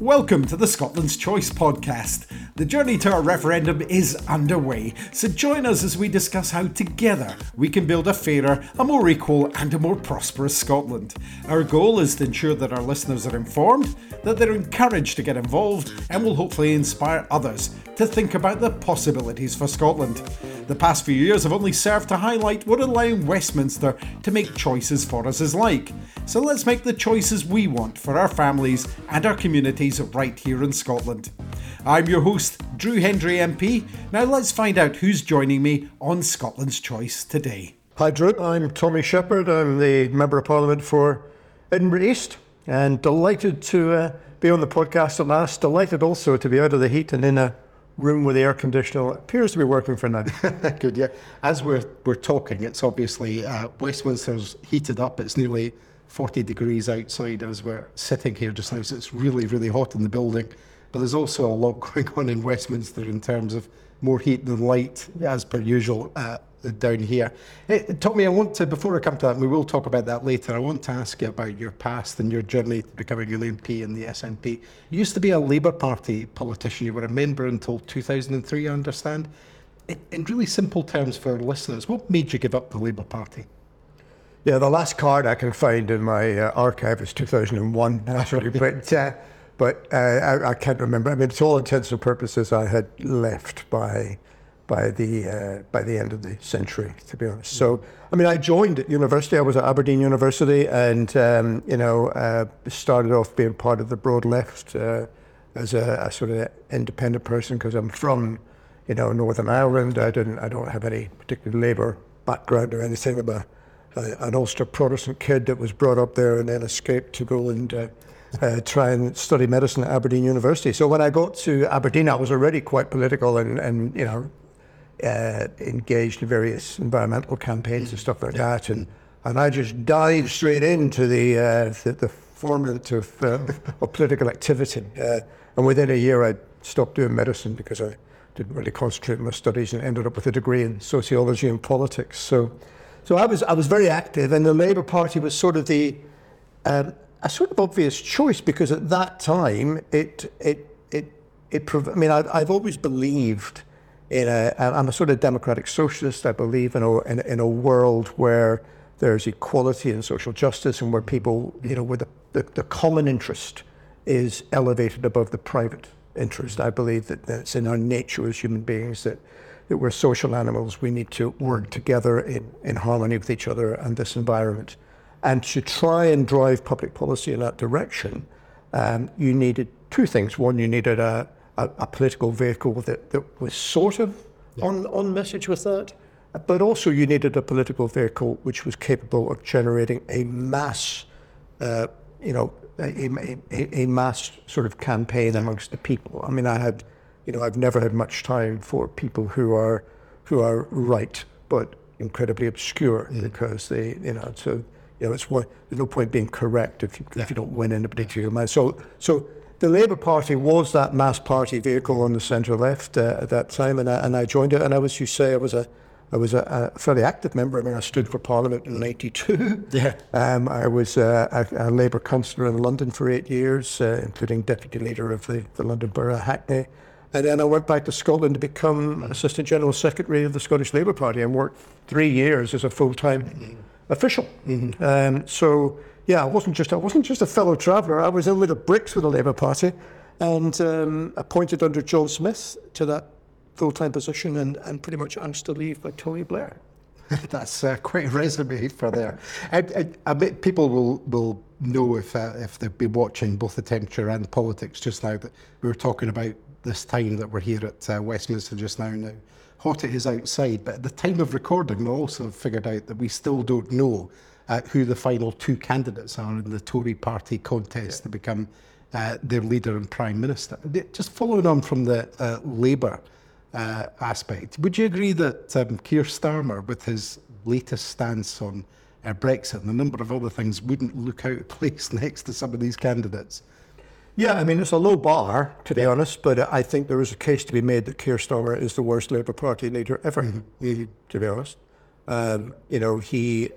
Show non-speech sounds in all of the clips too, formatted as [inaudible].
Welcome to the Scotland's Choice podcast. The journey to our referendum is underway, so join us as we discuss how together we can build a fairer, a more equal, and a more prosperous Scotland. Our goal is to ensure that our listeners are informed, that they're encouraged to get involved, and will hopefully inspire others to think about the possibilities for Scotland. The past few years have only served to highlight what allowing Westminster to make choices for us is like. So let's make the choices we want for our families and our communities right here in Scotland. I'm your host, Drew Hendry MP. Now let's find out who's joining me on Scotland's Choice today. Hi, Drew. I'm Tommy Sheppard. I'm the Member of Parliament for Edinburgh East and delighted to uh, be on the podcast at last. Delighted also to be out of the heat and in a room with the air conditioner appears to be working for now. [laughs] Good, yeah. As we're we're talking, it's obviously uh, Westminster's heated up. It's nearly 40 degrees outside as we're sitting here just now, so it's really, really hot in the building. But there's also a lot [laughs] going on in Westminster in terms of more heat than light, as per usual, uh, down here. Hey, Tommy, I want to, before I come to that, and we will talk about that later, I want to ask you about your past and your journey to becoming an MP in the SNP. You used to be a Labour Party politician. You were a member until 2003, I understand. In, really simple terms for our listeners, what made you give up the Labour Party? Yeah, the last card I can find in my uh, archive is 2001, [laughs] actually, but uh, but uh, I, I, can't remember. I mean, to all intents and purposes, I had left by by the uh, by the end of the century, to be honest. So, I mean, I joined at university. I was at Aberdeen University, and um, you know, uh, started off being part of the broad left uh, as a, a, sort of independent person because I'm from, you know, Northern Ireland. I didn't. I don't have any particular Labour background or anything. I'm a, an Ulster Protestant kid that was brought up there and then escaped to go and uh, try and study medicine at Aberdeen University. So when I got to Aberdeen, I was already quite political and, and you know, uh, engaged in various environmental campaigns and stuff like that. And, and I just dived straight into the, uh, the, the formative uh, of political activity. Uh, and within a year, I stopped doing medicine because I didn't really concentrate on my studies and ended up with a degree in sociology and politics. So, so I was I was very active, and the Labour Party was sort of the um, a sort of obvious choice because at that time it it it it. Prov- I mean, I, I've always believed in a. I'm a sort of democratic socialist. I believe in a in, in a world where there's equality and social justice, and where people, you know, where the, the, the common interest is elevated above the private interest. I believe that it's in our nature as human beings that that we're social animals. We need to work together in, in harmony with each other and this environment. And to try and drive public policy in that direction, um, you needed two things. One, you needed a, a, a political vehicle that, that was sort of yeah. on, on message with that, but also you needed a political vehicle which was capable of generating a mass, uh, you know, a, a, a, mass sort of campaign amongst the people. I mean, I had, you know, I've never had much time for people who are who are right but incredibly obscure mm. because they, you know, so you know, it's one, there's no point being correct if you, yeah. if you don't win in a particular manner. So, so the Labour Party was that mass party vehicle on the centre left uh, at that time, and I, and I joined it. And I was, you say, I was a I was a, a, fairly active member. I mean, I stood for Parliament in '92. Yeah. Um, I was uh, a, a Labour councillor in London for eight years, uh, including deputy leader of the, the London Borough Hackney. And then I went back to Scotland to become Assistant General Secretary of the Scottish Labour Party and worked three years as a full time official. Mm-hmm. Um, so yeah, I wasn't just I wasn't just a fellow traveller. I was in with the bricks with the Labour Party, and um, appointed under John Smith to that full-time position, and, and pretty much asked to leave by Tony Blair. [laughs] That's uh, quite a resume for there. I, I, I bet people will will know if uh, if they've been watching both the temperature and the politics just now that we were talking about this time that we're here at uh, Westminster just now. Now hot it is outside. But at the time of recording, we also have figured out that we still don't know uh, who the final two candidates are in the Tory party contest yeah. to become uh, their leader and prime minister. Just following on from the uh, Labour uh, aspect, would you agree that um, Keir Starmer, with his latest stance on uh, Brexit and a number of other things, wouldn't look out of place [laughs] next to some of these candidates? Yeah, I mean, it's a low bar, to be honest, but I think there is a case to be made that Keir Starmer is the worst Labour Party leader ever, mm-hmm. to be honest. Um, you know, he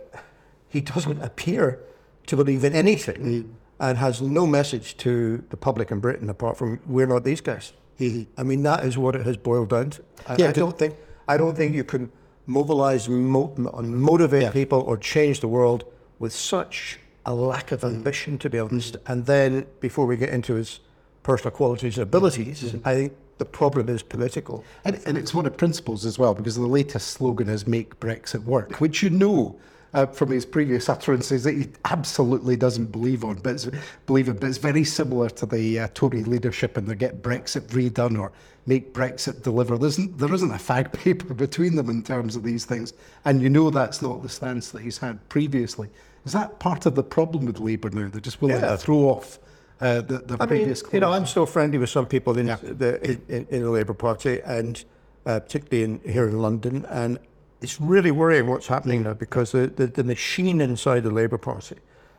he doesn't appear to believe in anything and has no message to the public in Britain apart from we're not these guys. I mean, that is what it has boiled down to. And Yeah, I don't think I don't think you can mobilize, mo- and motivate Yeah. people or change the world with such a lack of ambition, to be honest. And then, before we get into his personal qualities and abilities, I think the problem is political. And, and it's one of principles as well, because the latest slogan is "Make Brexit Work," which you know uh, from his previous utterances that he absolutely doesn't believe on. But it's, believe it, but it's very similar to the uh, Tory leadership and the "Get Brexit Redone" or "Make Brexit Deliver." There isn't there isn't a fag paper [laughs] between them in terms of these things, and you know that's not the stance that he's had previously. Is that part of the problem with Labour now? They're just willing Yeah. to throw off uh, the, the I mean, previous. you know. I'm still friendly with some people in Yeah. the in, in, in the Labour Party, and uh, particularly in, here in London, and it's really worrying what's happening now because the, the, the machine inside the Labour Party.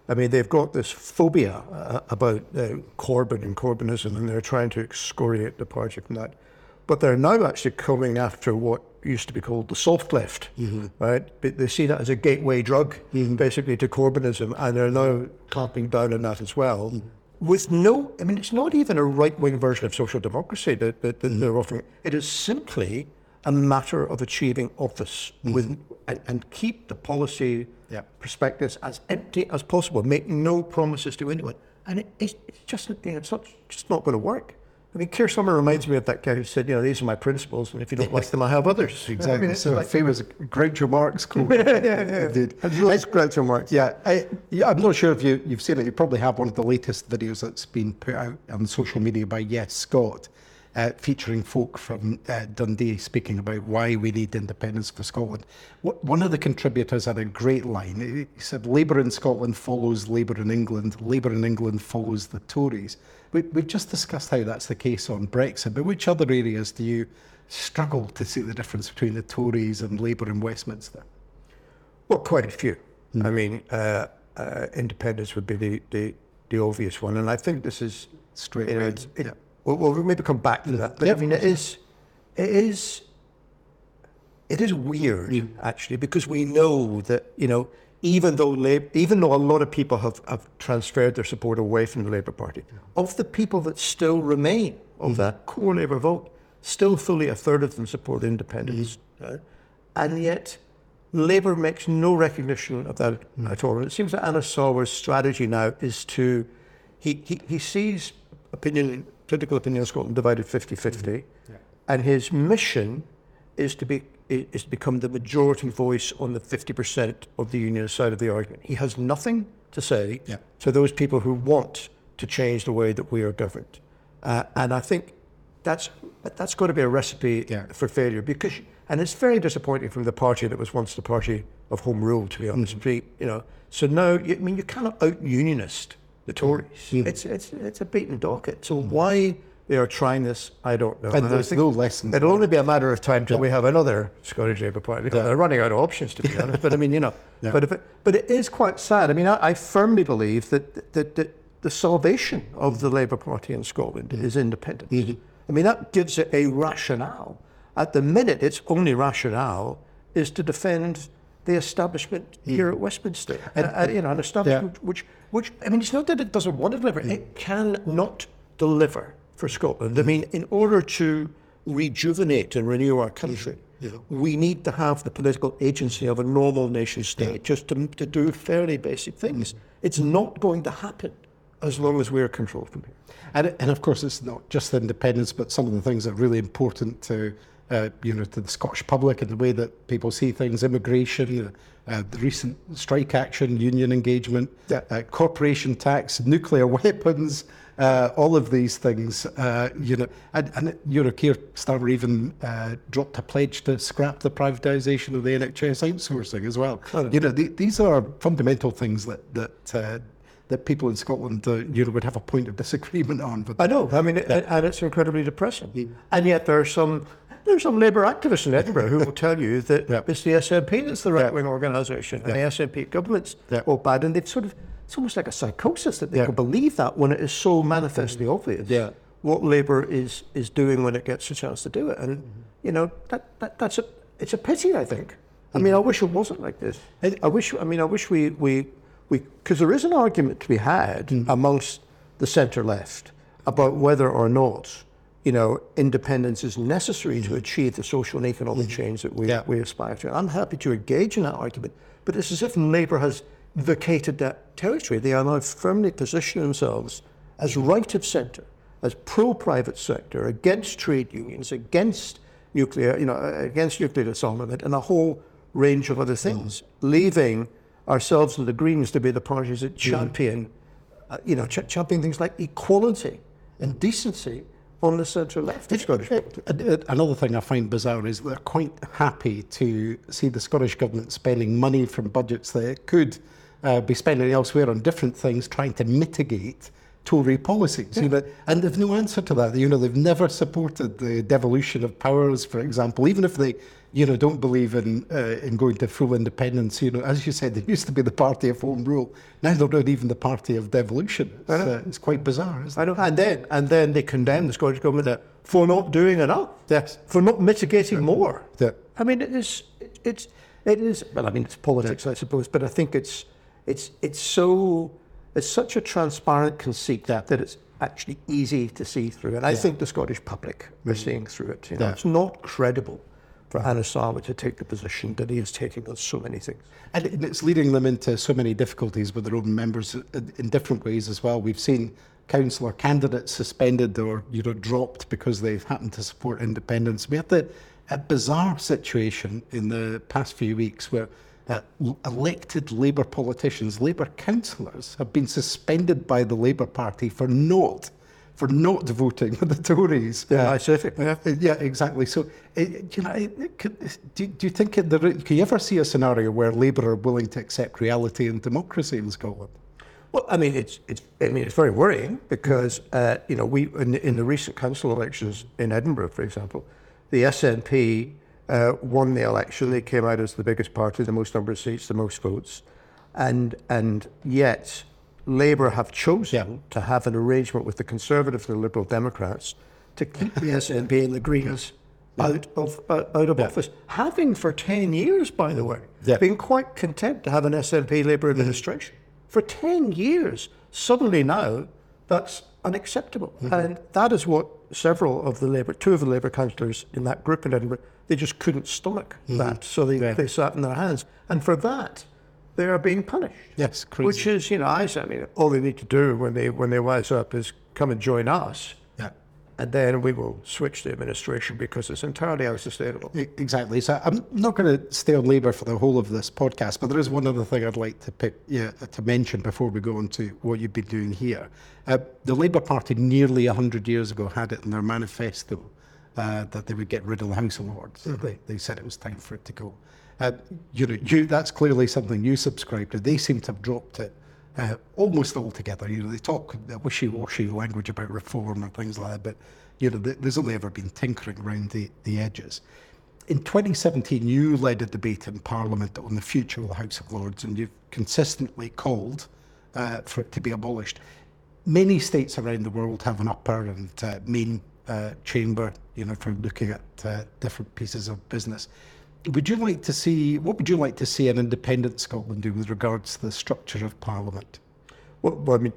I mean, they've got this phobia uh, about uh, Corbyn and Corbynism, and they're trying to excoriate the party from that. But they're now actually coming after what used to be called the soft left, mm-hmm. right? But they see that as a gateway drug, mm-hmm. basically, to Corbynism, and they're now clamping down on that as well. Mm-hmm. With no, I mean, it's not even a right wing version of social democracy that, that, that they're offering. It is simply a matter of achieving office with and, and keep the policy Yeah. perspectives as empty as possible, make no promises to anyone. And it, it's, it's just, you know, it's not, just not going to work. I mean, Keir Starmer reminds me of that guy who said, you know, these are my principles, and if you don't like them, I have others. [laughs] Exactly. I mean, it's so like- famous Groucho Marx quote. yeah, yeah, yeah. Indeed. Groucho Marx. Yeah, I, yeah, I'm not sure if you, you've seen it. You probably have one of the latest videos that's been put out on social media by Yes Scott, uh, featuring folk from uh, Dundee speaking about why we need independence for Scotland. What, one of the contributors had a great line. He he said, Labour in Scotland follows Labour in England, Labour in England follows the Tories. We, we've just discussed how that's the case on Brexit, but which other areas do you struggle to see the difference between the Tories and Labour in Westminster? Well, quite a few. I mean, uh, uh, independence would be the, the, the obvious one, and I think this is Straight you know, it, yeah. Well, we'll maybe come back to that, but Yep. I mean, it is, it is, it is weird actually because we know that you know even though Lab- even though a lot of people have, have transferred their support away from the Labour Party, of the people that still remain of mm. that core Labour vote, still fully a third of them support independence, right? and yet Labour makes no recognition of that mm. at all. And it seems that Anas Sarwar's strategy now is to, he, he, he sees opinion, political opinion in Scotland divided 50-50, and his mission is to be is to become the majority voice on the 50% of the union side of the argument. He has nothing to say Yeah. to those people who want to change the way that we are governed. Uh, and I think that's that's got to be a recipe Yeah. for failure because and it's very disappointing from the party that was once the party of home rule to be honest Mm-hmm. you know so now you- I mean you cannot out unionist the Tories Mm-hmm. it's it's it's a beaten docket so why they are trying this I don't know. And I there's no lesson. it'll only be a matter of time till we have another Scottish Labour Party. They're running out of options to be honest. But I mean you know [laughs] Yeah. but if it, but it is quite sad. I mean I, I firmly believe that that, that the salvation of the Labour Party in Scotland mm-hmm. is independence. Mm-hmm. I mean that gives it a rationale. At the minute its only rationale is to defend the establishment mm. here at Westminster. And, and, you know an establishment which which I mean it's not that it doesn't want to deliver. Mm. It cannot deliver for Scotland. I mean in order to rejuvenate and renew our country we need to have the political agency of a normal nation state just to, to do fairly basic things. It's not going to happen as long as we're controlled from here. And, and of course, it's not just independence, but some of the things that are really important to, uh, you know, to the Scottish public and the way that people see things, immigration, uh, the recent strike action, union engagement, Yeah. uh, corporation tax, nuclear [laughs] weapons, uh, all of these things, uh, you know, and, and you know, Keir Starmer even uh, dropped a pledge to scrap the privatisation of the NHS outsourcing as well. You know, the, these are fundamental things that that uh, that people in Scotland, uh, you know, would have a point of disagreement on. But I know. I mean, it, and it's incredibly depressing. And yet there are some there are some Labour activists in Edinburgh who will tell you that Yeah. it's the SNP that's the right wing organisation, and the SNP government's Yeah. all bad. And they've sort of it's almost like a psychosis that they Yeah. can believe that when it is so manifestly mm-hmm. obvious Yeah. what Labour is is doing when it gets a chance to do it. And mm-hmm. you know that, that that's a it's a pity, I think. I mean, mm-hmm. I wish it wasn't like this. I, I wish. I mean, I wish we we we because there is an argument to be had amongst the centre left about whether or not you know independence is necessary to achieve the social and economic change that we Yeah. we aspire to. I'm happy to engage in that argument, but it's as if Labour has vacated that territory. They are now firmly positioning themselves as right of centre, as pro-private sector, against trade unions, against nuclear, you know, against nuclear disarmament, and a whole range of other things, leaving ourselves and the Greens to be the parties that champion, uh, you know, ch- champion things like equality and decency on the centre left of Scottish politics. Another thing I find bizarre is they're quite happy to see the Scottish Government spending money from budgets that it could uh, be spending elsewhere on different things, trying to mitigate Tory policies. You know, and they've no answer to that. You know, they've never supported the devolution of powers, for example, even if they, you know, don't believe in uh, in going to full independence. You know, as you said, [laughs] they used to be the party of home rule. Now they're not even the party of devolution. It's, uh, it's quite bizarre, isn't it? I know. And then, and then they condemn the Scottish Government for not doing enough, Yes. for not mitigating more. Yeah. I mean, it is, it's, it is. Well, I mean, it's politics, I suppose, but I think it's, it's, it's so, it's such a transparent conceit that it's actually easy to see through, and I think the Scottish public are mm. seeing through it. You know, Yeah. it's not credible for Anas Sarwar to take the position that he is taking on so many things. And it's leading them into so many difficulties with their own members in in different ways as well. We've seen councillor candidates suspended or you know dropped because they've happened to support independence. We had the a bizarre situation in the past few weeks where uh, l- elected Labour politicians, Labour councillors, have been suspended by the Labour Party for not for not voting [laughs] with the Tories. Yeah, Uh, I. Yeah. uh, Yeah, exactly. So, uh, you know, it- it could, do, do you think it, there, can you ever see a scenario where Labour are willing to accept reality and democracy in Scotland? Well, I mean, it's it's I mean, it's very worrying because uh, you know we in, in the recent council elections in Edinburgh, for example, the SNP uh, won the election. They came out as the biggest party, the most number of seats, the most votes, and and yet Labour have chosen Yeah. to have an arrangement with the Conservatives and the Liberal Democrats to keep the SNP and the Greens out of uh, out of office, having for ten years, by the way, Yeah. been quite content to have an SNP Labour administration for ten years. Suddenly now, that's unacceptable, and that is what several of the Labour, two of the Labour councillors in that group in Edinburgh, they just couldn't stomach mm-hmm. that, so they, they sat in their hands, and for that, they are being punished. Yes, crazy. Which is, you know, I I mean, all they need to do when they when they wise up is come and join us, Yeah. And then we will switch the administration because it's entirely unsustainable. Exactly. So I'm not going to stay on Labour for the whole of this podcast, but there is one other thing I'd like to pick, yeah, to mention before we go on to what you've been doing here. Uh, the Labour Party nearly 100 years ago had it in their manifesto uh, that they would get rid of the House of Lords. They, they said it was time for it to go. Uh, you know, you, that's clearly something you subscribe to. They seem to have dropped it uh, almost altogether. You know, they talk uh, wishy-washy language about reform and things like that, but you know, there's only ever been tinkering around the, the edges. In 2017, you led a debate in Parliament on the future of the House of Lords, and you've consistently called uh, for it to be abolished. Many states around the world have an upper and uh, main uh, chamber, you know, for looking at uh, different pieces of business. Would you like to see, what would you like to see an independent Scotland do with regards to the structure of Parliament? Well, well, I mean,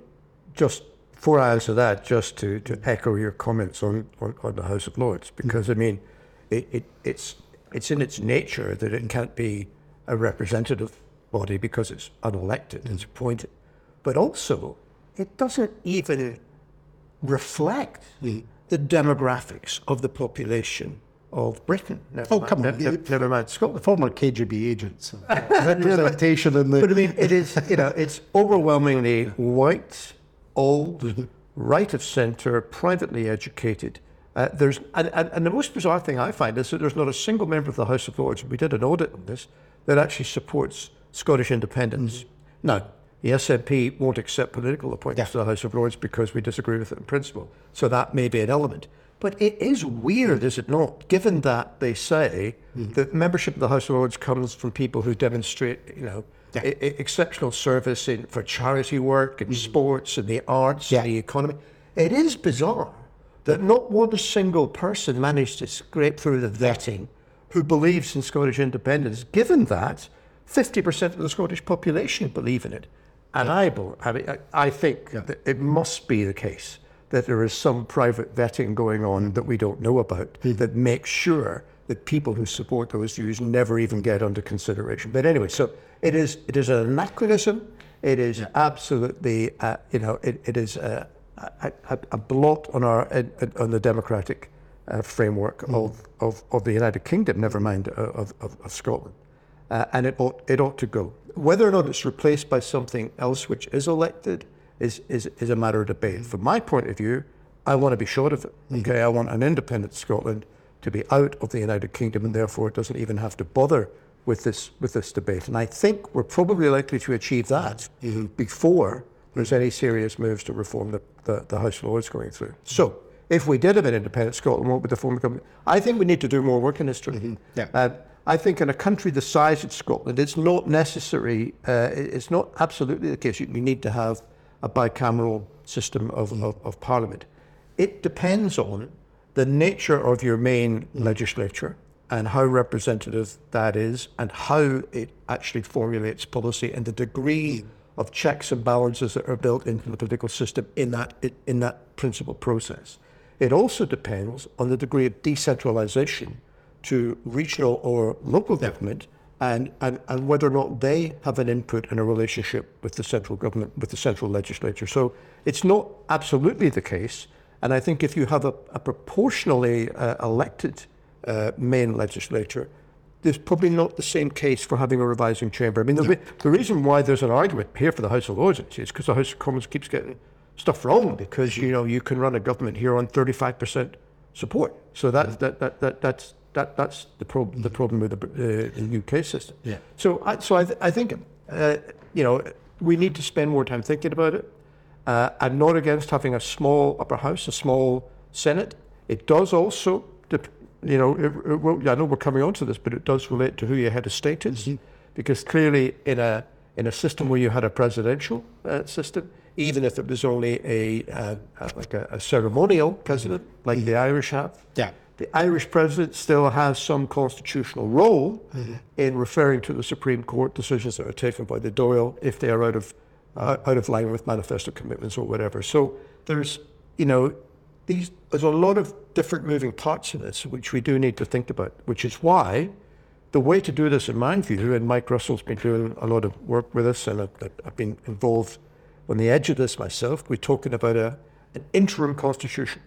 just before I answer that, just to, to echo your comments on, on, on the House of Lords, because I mean, it, it, it's it's in its nature that it can't be a representative body because it's unelected, it's appointed, but also it doesn't even reflect hmm. the demographics of the population of Britain. Never Oh, mind- come on. ne- ne- never mind The Scotland. former KGB agents, [laughs] representation in the. But I mean, it is, you know, it's overwhelmingly white, old, right of centre, privately educated. Uh, there's and, and, and the most bizarre thing I find is that there's not a single member of the House of Lords, we did an audit on this, that actually supports Scottish independence. No, the SNP won't accept political appointments to the House of Lords because we disagree with it in principle. So that may be an element. But it is weird, is it not, given that they say mm-hmm. that membership of the House of Lords comes from people who demonstrate, you know, Yeah. e- exceptional service in for charity work and mm-hmm. sports and the arts Yeah. and the economy. It is bizarre that not one single person managed to scrape through the vetting who believes in Scottish independence, given that 50% of the Scottish population believe in it. And I, bel- I, mean, I, I think that it must be the case that there is some private vetting going on that we don't know about that makes sure that people who support those views never even get under consideration. But anyway, so it is it is an anachronism. It is absolutely uh, you know it, it is a, a, a- blot on our uh, on the democratic uh, framework of, of, of the United Kingdom. Never mind uh, of, of, of Scotland, uh, and it ought it ought to go. Whether or not it's replaced by something else which is elected is is, is a matter of debate. From my point of view, I want to be short of it. Okay, I want an independent Scotland to be out of the United Kingdom, and therefore it doesn't even have to bother with this with this debate. And I think we're probably likely to achieve that before there's any serious moves to reform the, the, the House of Lords going through. So, if we did have an independent Scotland, what would the form of government? I think we need to do more work in this. Trudy. Yeah. Uh, I think in a country the size of Scotland, it's not necessary, uh, it's not absolutely the case. You need to have a bicameral system of, of, of parliament. It depends on the nature of your main legislature and how representative that is and how it actually formulates policy and the degree of checks and balances that are built into the political system in that, in that principal process. It also depends on the degree of decentralization to regional or local government and, and, and whether or not they have an input in a relationship with the central government, with the central legislature. So it's not absolutely the case. And I think if you have a, a proportionally uh, elected uh, main legislature, there's probably not the same case for having a revising chamber. I mean, the, re- the reason why there's an argument here for the House of Lords is because the House of Commons keeps getting stuff wrong because you know you can run a government here on 35% support. So that's that, that, that that's that that's the problem the problem with the, uh, the UK system. Yeah. So I so I, th- I think uh, you know we need to spend more time thinking about it. Uh, I'm not against having a small upper house, a small senate. It does also, dep- you know, it, it will, I know we're coming on to this, but it does relate to who your head of state is, because clearly in a in a system where you had a presidential uh, system, even if it was only a uh, like a, a ceremonial president, like the Irish have, Yeah. The Irish president still has some constitutional role in referring to the Supreme Court decisions that are taken by the Dáil if they are out of uh, out of line with manifesto commitments or whatever. So there's you know these there's a lot of different moving parts in this which we do need to think about, which is why the way to do this, in my view, and Mike Russell's been doing a lot of work with us, and I've, I've been involved on the edge of this myself. We're talking about a, an interim constitution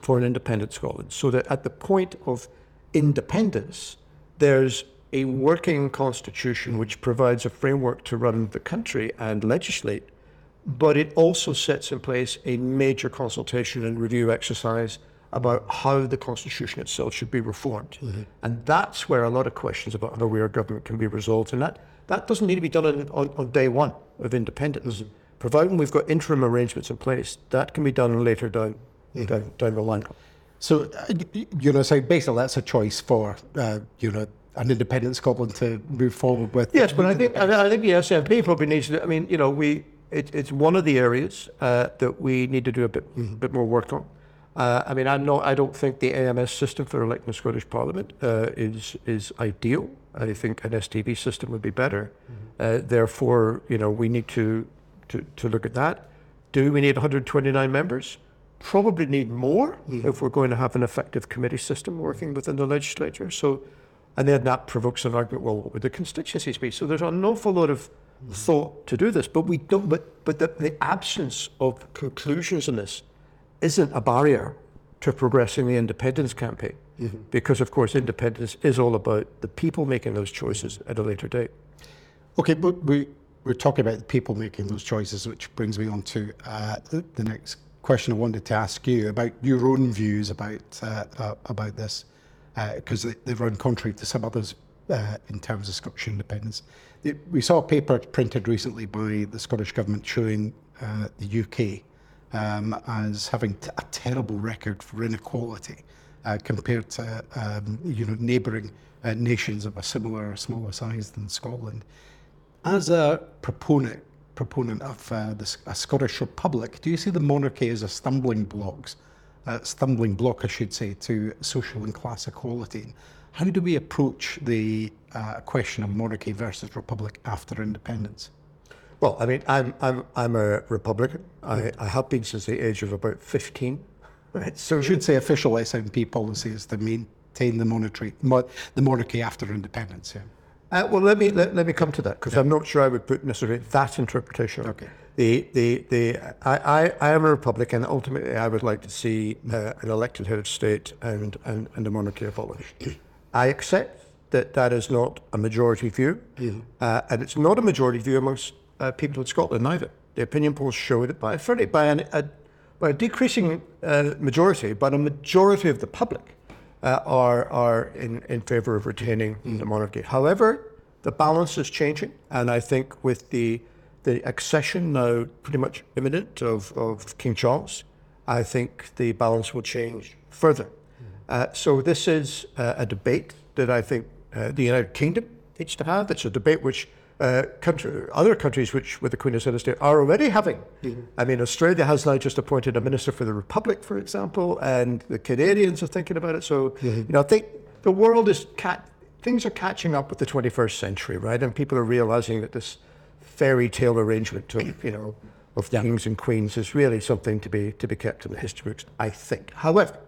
for an independent Scotland, so that at the point of independence, there's a working constitution which provides a framework to run the country and legislate, but it also sets in place a major consultation and review exercise about how the constitution itself should be reformed. Mm-hmm. And that's where a lot of questions about how we are government can be resolved. And that, that doesn't need to be done on, on, on day one of independence. Mm-hmm. Providing we've got interim arrangements in place, that can be done later down, down, down the line. So, uh, you know, so basically that's a choice for, uh, you know, an independent Scotland to move forward with. Yes, but I think I I think the SNP probably needs to. I mean, you know, we it, it's one of the areas uh, that we need to do a bit bit more work on. Uh, I mean, I'm not. I don't think the AMS system for electing a Scottish Parliament uh, is is ideal. I think an STV system would be better. Uh, therefore, you know, we need to, to to look at that. Do we need 129 members? Probably need more mm. if we're going to have an effective committee system working within the legislature. So, and then that provokes an argument. Well, what would the constituencies be? So there's an awful lot of mm. thought to do this, but we don't. But but the, the absence of conclusions in this isn't a barrier to progressing the independence campaign, mm-hmm. because of course independence is all about the people making those choices at a later date. Okay, but we, we're talking about the people making those choices, which brings me on to uh, the, the next question I wanted to ask you about your own views about uh, uh, about this, because they, they run contrary to some others uh, in terms of Scottish independence. The- We saw a paper printed recently by the Scottish Government showing uh, the UK um, as having t- a terrible record for inequality uh, compared to um, you know neighbouring uh, nations of a similar or smaller size than Scotland. As a proponent proponent of uh, the, a Scottish Republic, do you see the monarchy as a stumbling blocks, uh, stumbling block, I should say, to social and class equality? How do we approach the uh, question of monarchy versus republic after independence? Well, I mean, I'm I'm I'm a Republican. I, I have been since the age of about fifteen. [laughs] Right. So I should say official SNP policy is to maintain the monarchy, mo- the monarchy after independence. Yeah. Uh, well, let me let, let me come to that because I'm not sure I would put necessarily that interpretation. Okay. The the the I, I, I am a Republican. Ultimately, I would like to see uh, an elected head of state and and, and a monarchy abolished. I accept that that is not a majority view, uh, and it's not a majority view amongst uh, people in Scotland either. The opinion polls show that by a fairly by an, a by a decreasing uh, majority, but a majority of the public uh, are are in, in favour of retaining the monarchy. However, the balance is changing, and I think with the the accession now pretty much imminent of, of King Charles, I think the balance will change further. Uh, so this is uh, a debate that I think uh, the United Kingdom needs to have. It's a debate which uh, country, other countries which with the Queen as head of state are already having. I mean, Australia has now just appointed a minister for the Republic, for example, and the Canadians are thinking about it. So you know, I think the world is cat. Things are catching up with the 21st century, right? And people are realizing that this fairy tale arrangement of you know of kings and queens is really something to be to be kept in the history books. I think. However,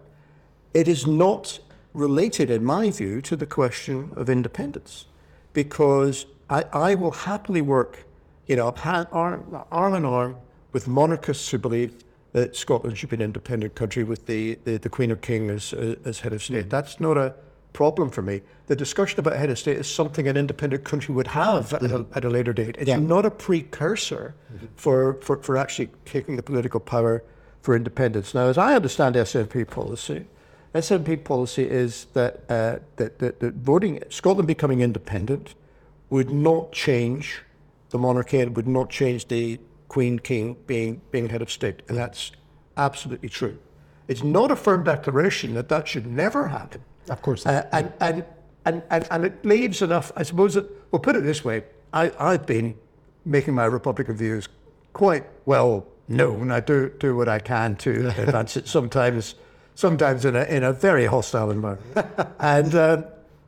it is not related, in my view, to the question of independence, because I, I will happily work, you know, hand, arm, arm in arm with monarchists who believe that Scotland should be an independent country with the, the, the Queen or King as, uh, as head of state. Hmm. That's not a problem for me. The discussion about head of state is something an independent country would have at, a, mm-hmm. at a later date. It's not a precursor mm-hmm. for, for, for actually taking the political power for independence. Now, as I understand SNP policy, SNP policy is that, uh, that, that, that voting, Scotland becoming independent would not change the monarchy and would not change the Queen King being, being head of state. And that's absolutely true. It's not a firm declaration that that should never happen. Of course. Uh, and, and, and, and, and it leaves enough, I suppose, that, well, put it this way I, I've been making my Republican views quite well known. I do, do what I can to advance it sometimes, sometimes in a, in a very hostile environment. [laughs] and um,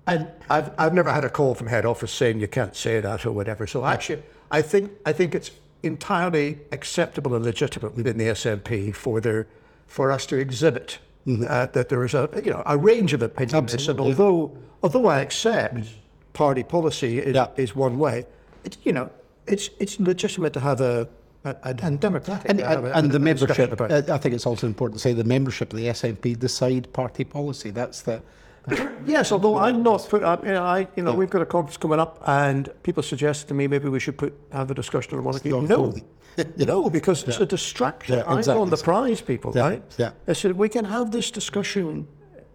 and I've, I've never had a call from head office saying you can't say that or whatever. So actually, I think, I think it's entirely acceptable and legitimate within the SNP for their, for us to exhibit uh, that there is a you know a range of opinions. And although although I accept party policy is, Yeah. is one way, it's you know it's it's legitimate to have a, a, a and democratic And, and, and the membership, uh, I think it's also important to say the membership of the SNP decide party policy. That's the, [laughs] Yes, although I'm not put up, you know, I, you know, we've got a conference coming up, and people suggested to me maybe we should put have a discussion on monarchy. No, no, [laughs] because it's a distraction. Yeah, I exactly. want the prize people, right? yeah. I said we can have this discussion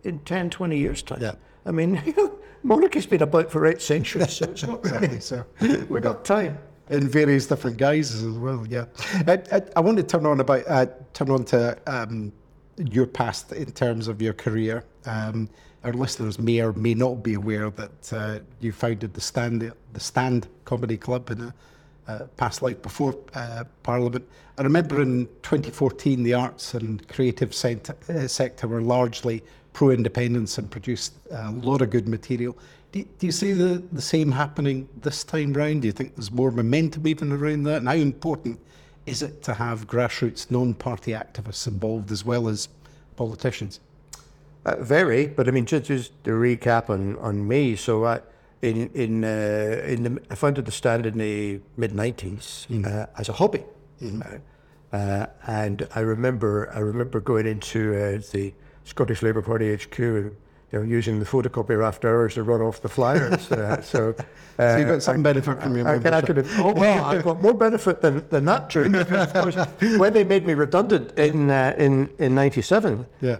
in 10, 20 years time. Yeah. I mean, [laughs] you know, monarchy's been about for eight centuries, so it's not really. so we got time. in various different guises as well. Yeah, I, I, I want to turn on about uh, turn on to um, your past in terms of your career. Um, our listeners may or may not be aware that uh, you founded the Stand the Stand Comedy Club in a uh, past life before uh, Parliament. I remember in 2014 the arts and creative cent- uh, sector were largely pro-independence and produced a lot of good material. Do, do you see the, the same happening this time round? Do you think there's more momentum even around that? And how important is it to have grassroots non-party activists involved as well as politicians? Uh, very, but I mean, just, just to recap on, on me. So I, in in uh, in the, I founded the stand in the mid '90s uh, as a hobby, uh, and I remember I remember going into uh, the Scottish Labour Party HQ and you know using the photocopier after hours to run off the flyers. uh, [laughs] so. Uh, So you got some benefit from your I, I membership. could have, oh, well, I got more benefit than, than that, Drew. because, of course, [laughs] when they made me redundant in uh, in in '97, Yeah.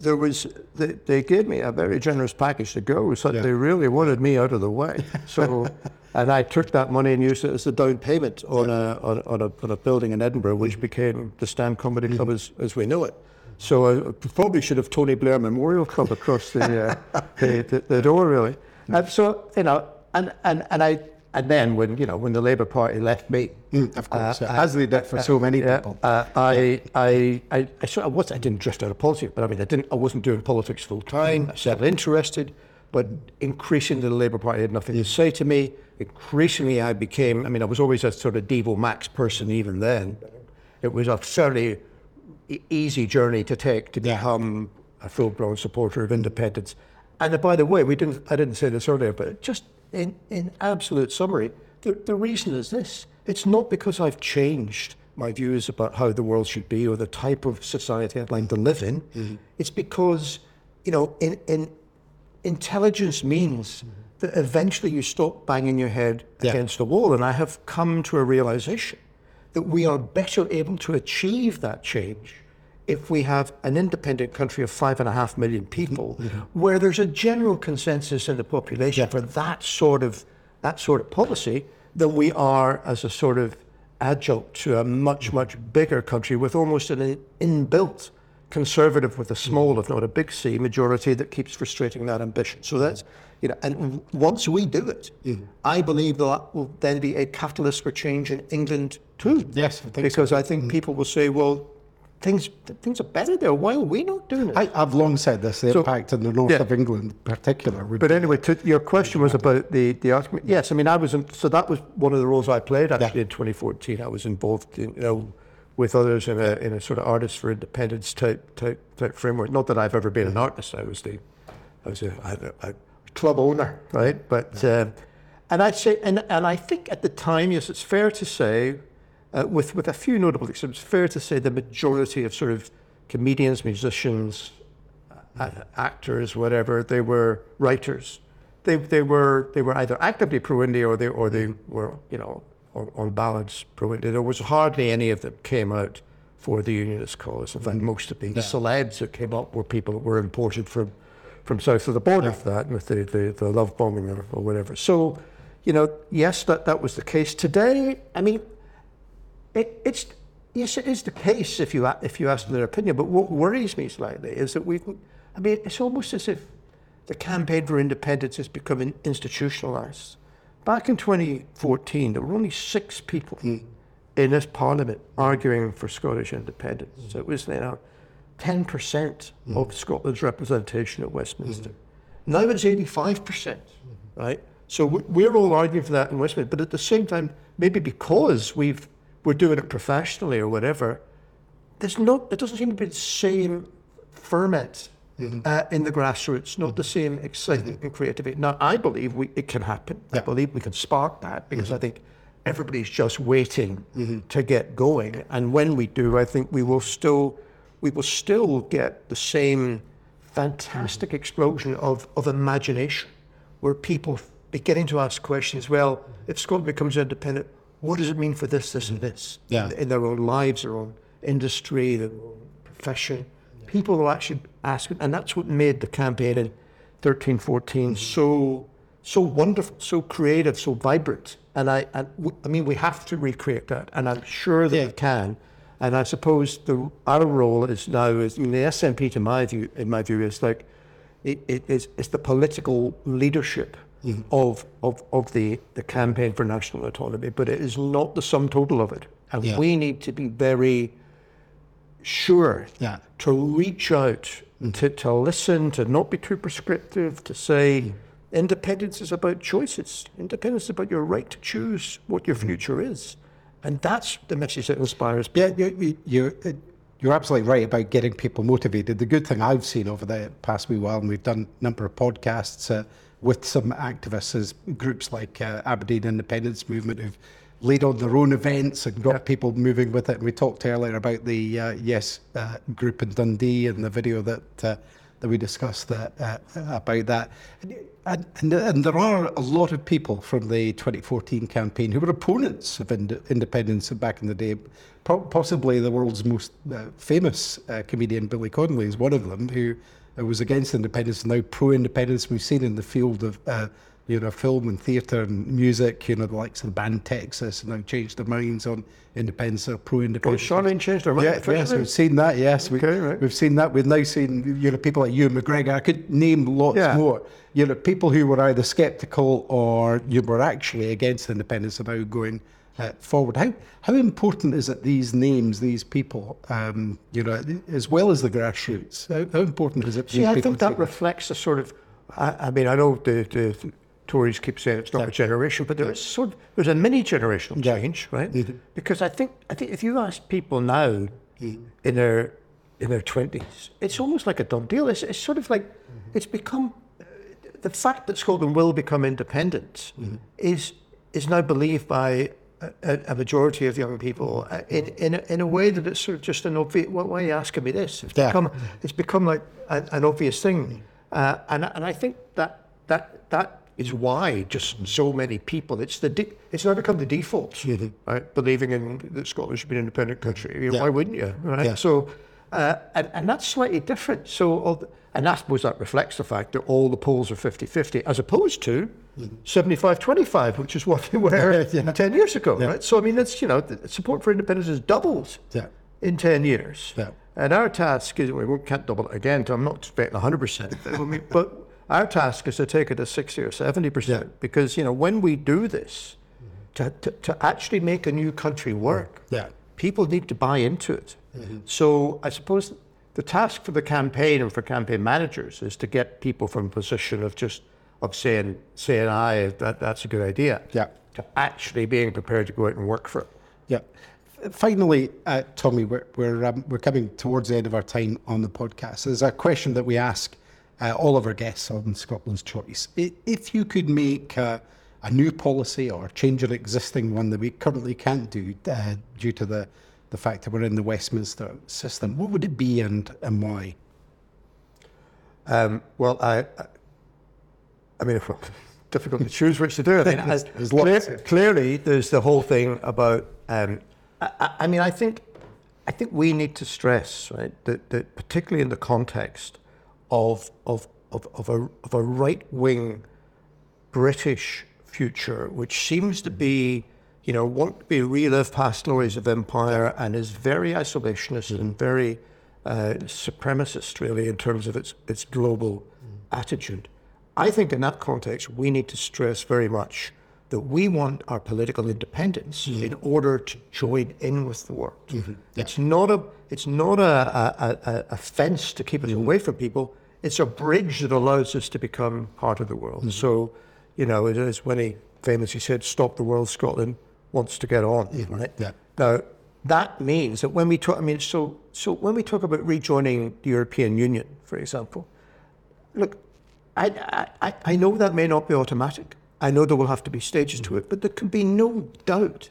There was they, they gave me a very generous package to go, so Yeah. they really wanted me out of the way. So, [laughs] and I took that money and used it as a down payment on a on, on a on a building in Edinburgh, which became the Stand Comedy Club as, as we know it. So I probably should have Tony Blair Memorial Club across the uh, [laughs] the, the, the door, really. And so you know, and and and I. And then when you know when the Labour Party left me, Mm, of course, uh, as they did for so many people. Uh, I, I, I, I sort of was. I didn't drift out of politics, but I mean, I didn't. I wasn't doing politics full time. I settled interested. but increasingly the Labour Party had nothing to say to me. Increasingly, I became, I mean, I was always a sort of Devo Max person even then. It was a fairly easy journey to take to become a full-blown supporter of independence. And uh, by the way, we didn't, I didn't say this earlier, but just in, in absolute summary, the, the reason is this. It's not because I've changed my views about how the world should be or the type of society I'd like to live in. Mm-hmm. It's because, you know, in, in intelligence means mm-hmm. that eventually you stop banging your head Yeah. against the wall. And I have come to a realization that we are better able to achieve that change if we have an independent country of five and a half million people, mm-hmm. where there's a general consensus in the population for that sort of that sort of policy, than we are as a sort of adjunct to a much mm-hmm. much bigger country with almost an inbuilt conservative with a mm-hmm. small, if not a big C, majority that keeps frustrating that ambition. So that's, you know, and once we do it, I believe that will then be a catalyst for change in England too. Yes, I think so. because I think people will say, well, things things are better there. Why are we not doing it? I, I've long said this, the So- impact in the north yeah. of England in particular. But anyway, to, your question was about the the argument. Yes, I mean I was in, so that was one of the roles I played actually in 2014. I was involved in, you know with others in a in a sort of artists for independence type type type framework. Not that I've ever been an artist. I was the I was a, I a, club owner, right? But um, and I'd say and and I think at the time, yes, it's fair to say. Uh, with with a few notable exceptions, it's fair to say the majority of sort of comedians, musicians, a- actors, whatever, they were writers. They, they were they were either actively pro-indy or they or they were you know on, on balance pro-indy. There was hardly any of them came out for the unionist cause. In fact, most of the celebs that came up were people that were imported from from south of the border for that with the, the, the love bombing or, or whatever. So, you know, yes, that, that was the case. Today, I mean, it, it's yes, it is the case if you if you ask their opinion. But what worries me slightly is that we've. I mean, it's almost as if the campaign for independence is becoming institutionalized. Back in 2014, there were only six people in this parliament arguing for Scottish independence. So it was you know, 10% of Scotland's representation at Westminster. Now it's 85%, right? So we're all arguing for that in Westminster, but at the same time, maybe because we've we're doing it professionally or whatever, there's not. There doesn't seem to be the same ferment mm-hmm. uh, in the grassroots, not the same excitement and creativity. Now, I believe we, it can happen. I believe we can spark that because mm-hmm. I think everybody's just waiting mm-hmm. to get going, and when we do, I think we will still we will still get the same fantastic explosion of, of imagination where people beginning to ask questions. Well, if Scotland becomes independent, what does it mean for this, this, and this Yeah. in their own lives, their own industry, their own profession? People will actually ask, and that's what made the campaign in 13, 14 mm-hmm. so so wonderful, so creative, so vibrant. And I, and w- I mean, we have to recreate that, and I'm sure that we can. And I suppose the our role is now is the SNP, to my view, in my view, is like it, it is it's the political leadership of, of of the the campaign for national autonomy, but it is not the sum total of it. And Yeah. we need to be very sure Yeah. to reach out, to, to listen, to not be too prescriptive, to say independence is about choices. Independence is about your right to choose what your future is. And that's the message that inspires people. Yeah, you, you, you're, uh, you're absolutely right about getting people motivated. The good thing I've seen over the past wee while, and we've done a number of podcasts uh, with some activists, as groups like uh, Aberdeen Independence Movement who've laid on their own events and got people moving with it. And we talked earlier about the uh, Yes uh, group in Dundee and the video that uh, that we discussed that, uh, about that. And, and, and there are a lot of people from the 2014 campaign who were opponents of ind- independence back in the day. Po- possibly the world's most uh, famous uh, comedian, Billy Connolly, is one of them who was against independence now pro-independence. We've seen in the field of uh, you know, film and theatre and music, you know, the likes of the band Texas and now changed their minds on independence or pro-independence. Oh, Sharleen changed her mind. Yeah, yes, we've seen that. Yes, we, Okay, right. we've seen that. We've now seen you know people like Ewan McGregor. I could name lots Yeah. more. You know, people who were either sceptical or you were actually against independence are now going uh, forward. How how important is it these names, these people, um, you know, as well as the grassroots? How, how important is it? See, I think that reflects a sort of I, I mean, I know the, the Tories keep saying it's not a generation, but there is sort of, there's a mini generational change, right? Because I think I think if you ask people now in their in their twenties, it's almost like a done deal. It's, it's sort of like it's become the fact that Scotland will become independent is is now believed by a, a a majority of young people uh, in in a, in a way that it's sort of just an obvious. Why are you asking me this? It's Yeah. become it's become like an, an obvious thing, uh, and and I think that that that is why just so many people. It's the de- it's now become the default, right? Believing in that Scotland should be an independent country. Yeah. Why wouldn't you? Right? Yeah. So, uh, and and that's slightly different. So, the, and I suppose that reflects the fact that all the polls are 50-50, as opposed to 75-25, which is what they were Yeah. [laughs] ten years ago, right? So, I mean, that's you know, the support for independence has doubled Yeah. in 10 years. Yeah. And our task is, we can't double it again, so I'm not expecting 100%, I mean, but our task is to take it to 60 or 70%. Because, you know, when we do this, to, to, to actually make a new country work, Yeah. people need to buy into it. Mm-hmm. So I suppose the task for the campaign and for campaign managers is to get people from a position of just of saying saying aye that that's a good idea Yeah. to actually being prepared to go out and work for it. Yeah. Finally, uh, Tommy, we're we're, um, we're coming towards the end of our time on the podcast. There's a question that we ask uh, all of our guests on Scotland's Choice. If you could make uh, a new policy or change an existing one that we currently can't do uh, due to the, the fact that we're in the Westminster system, what would it be and, and why? Um, well, I, I, I mean, [laughs] difficult to choose which to do. I mean, [laughs] There's- I- there's clear- lots. clearly, there's the whole thing about. Um, I, I- I mean, I think, I think we need to stress right that, that particularly in the context of of of, of a of a right wing British future, which seems to be, you know, want to be relive past glories of empire and is very isolationist and very uh, supremacist, really, in terms of its its global attitude. I think in that context, we need to stress very much that we want our political independence mm-hmm. in order to join in with the world. Mm-hmm. It's not a it's not a, a, a, a fence to keep us mm-hmm. away from people. It's a bridge that allows us to become part of the world. So, you know, it is when he famously said, "Stop the world." Scotland wants to get on. Right? Yeah. Now, that means that when we talk, I mean, so so when we talk about rejoining the European Union, for example, look, I, I, I- know that may not be automatic. I know there will have to be stages to mm-hmm. it, but there can be no doubt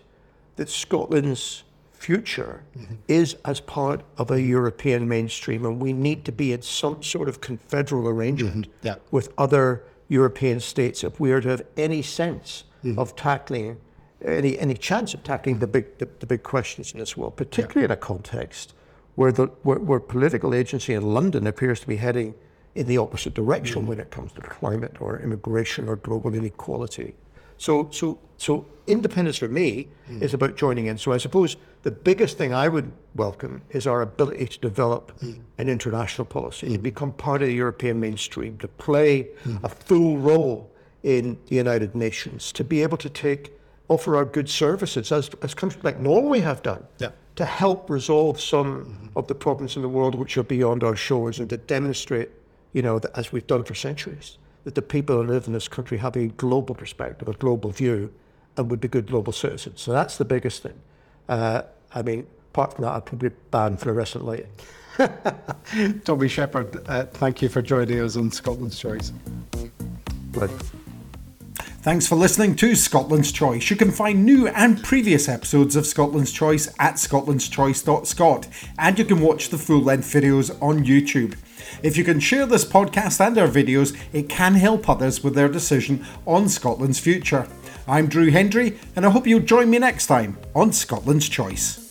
that Scotland's future mm-hmm. is as part of a European mainstream, and we need to be in some sort of confederal arrangement mm-hmm. Yeah. with other European states if we are to have any sense of tackling any any chance of tackling the big the, the big questions in this world, particularly in a context where the where, where political agency in London appears to be heading in the opposite direction mm. when it comes to climate or immigration or global inequality. So so so independence for me mm. is about joining in. So I suppose the biggest thing I would welcome is our ability to develop mm. an international policy, to become part of the European mainstream, to play a full role in the United Nations, to be able to take offer our good services as as countries like Norway have done Yeah. to help resolve some of the problems in the world which are beyond our shores and to demonstrate, you know, that as we've done for centuries, that the people who live in this country have a global perspective, a global view, and would be good global citizens. So that's the biggest thing. Uh, I mean, apart from that, I'd probably ban fluorescent lighting. [laughs] Tommy Sheppard, uh, thank you for joining us on Scotland's Choice. But Thanks for listening to Scotland's Choice. You can find new and previous episodes of Scotland's Choice at scotlandschoice.scot, and you can watch the full length videos on YouTube. If you can share this podcast and our videos, it can help others with their decision on Scotland's future. I'm Drew Hendry, and I hope you'll join me next time on Scotland's Choice.